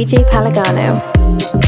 Luigi Palagano.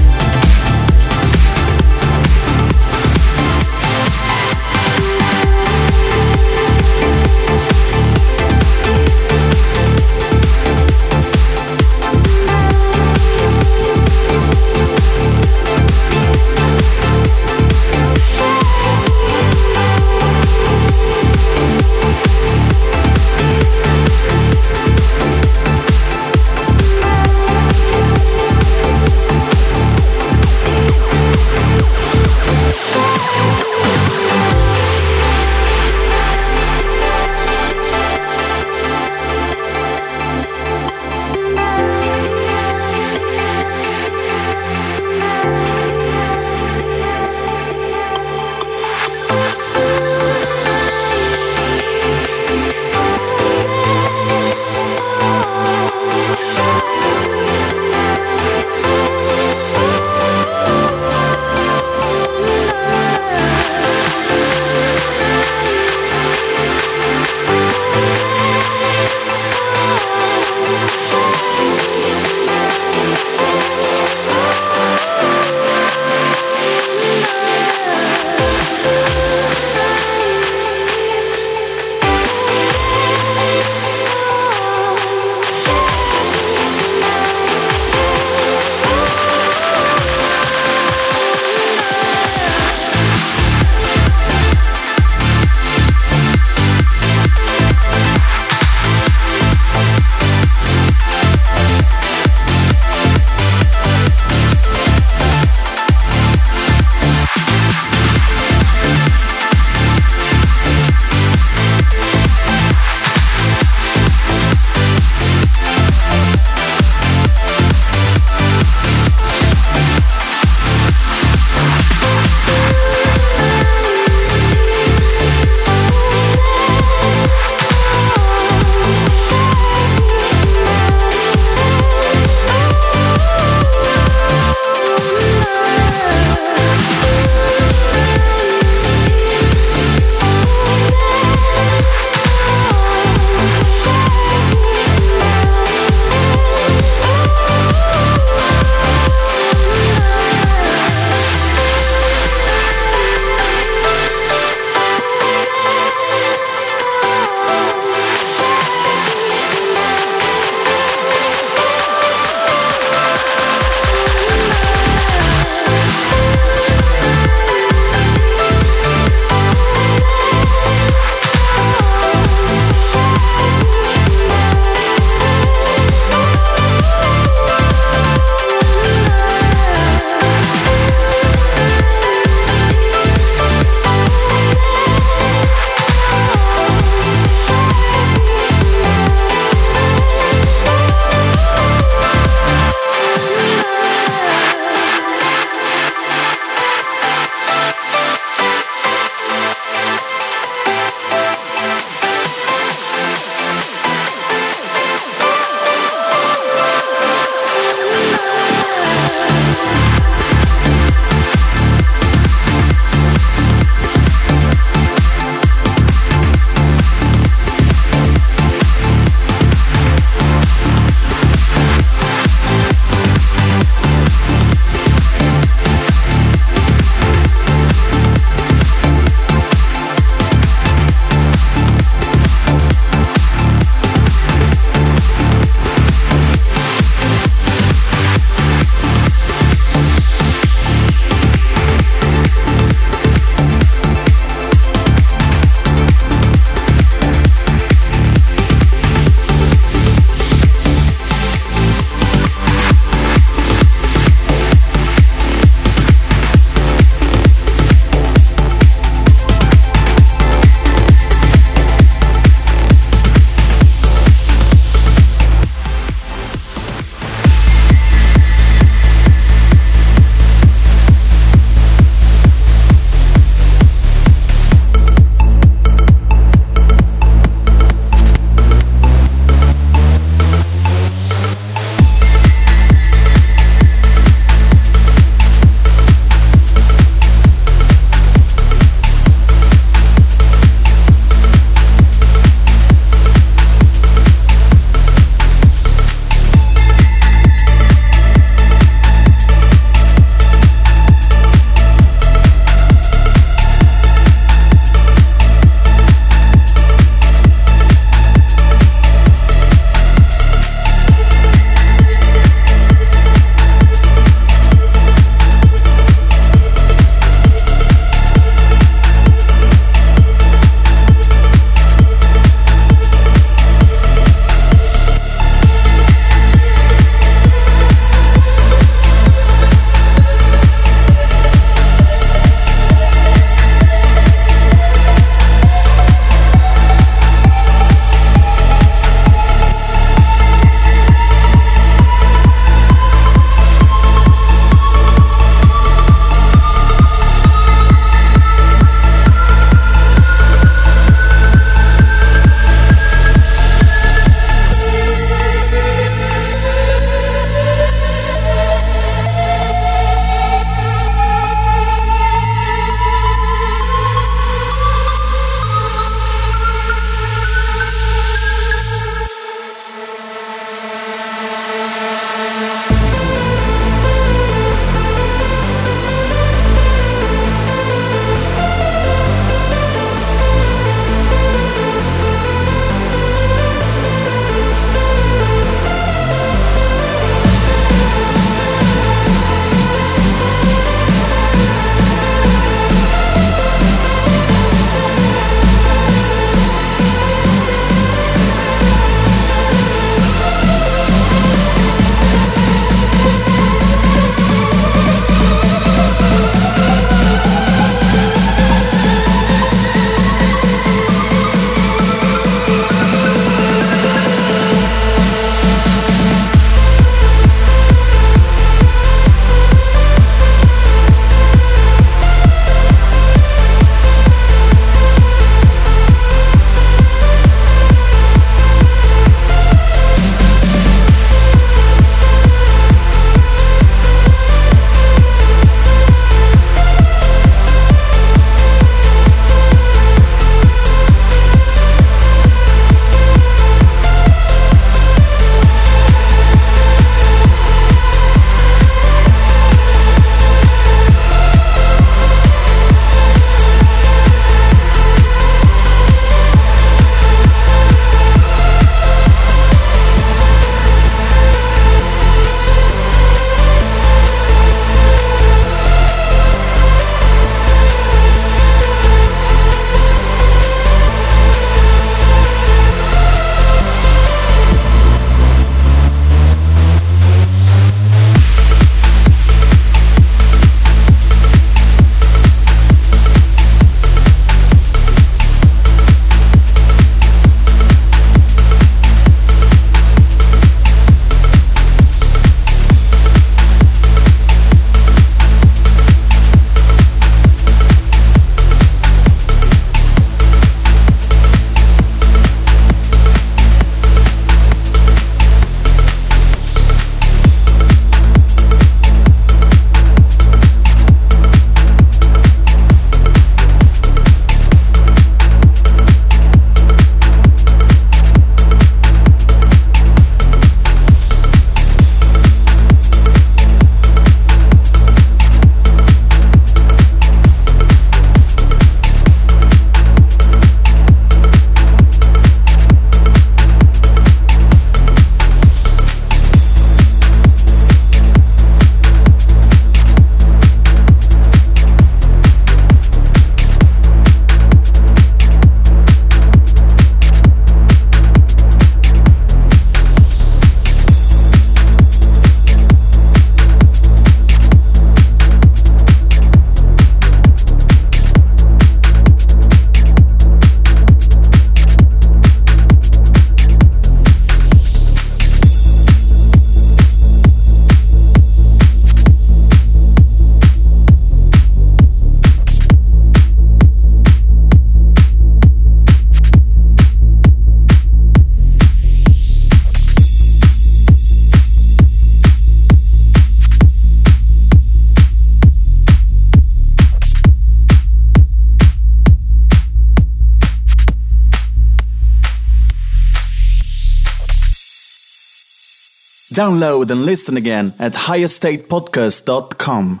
Download and listen again at highestatepodcast.com.